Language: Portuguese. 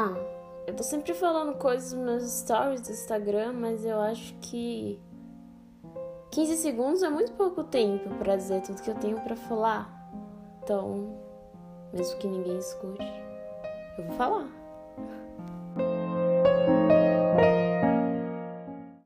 Ah, eu tô sempre falando coisas nos meus stories do Instagram, mas eu acho que 15 segundos é muito pouco tempo para dizer tudo que eu tenho para falar. Então, mesmo que ninguém escute, eu vou falar.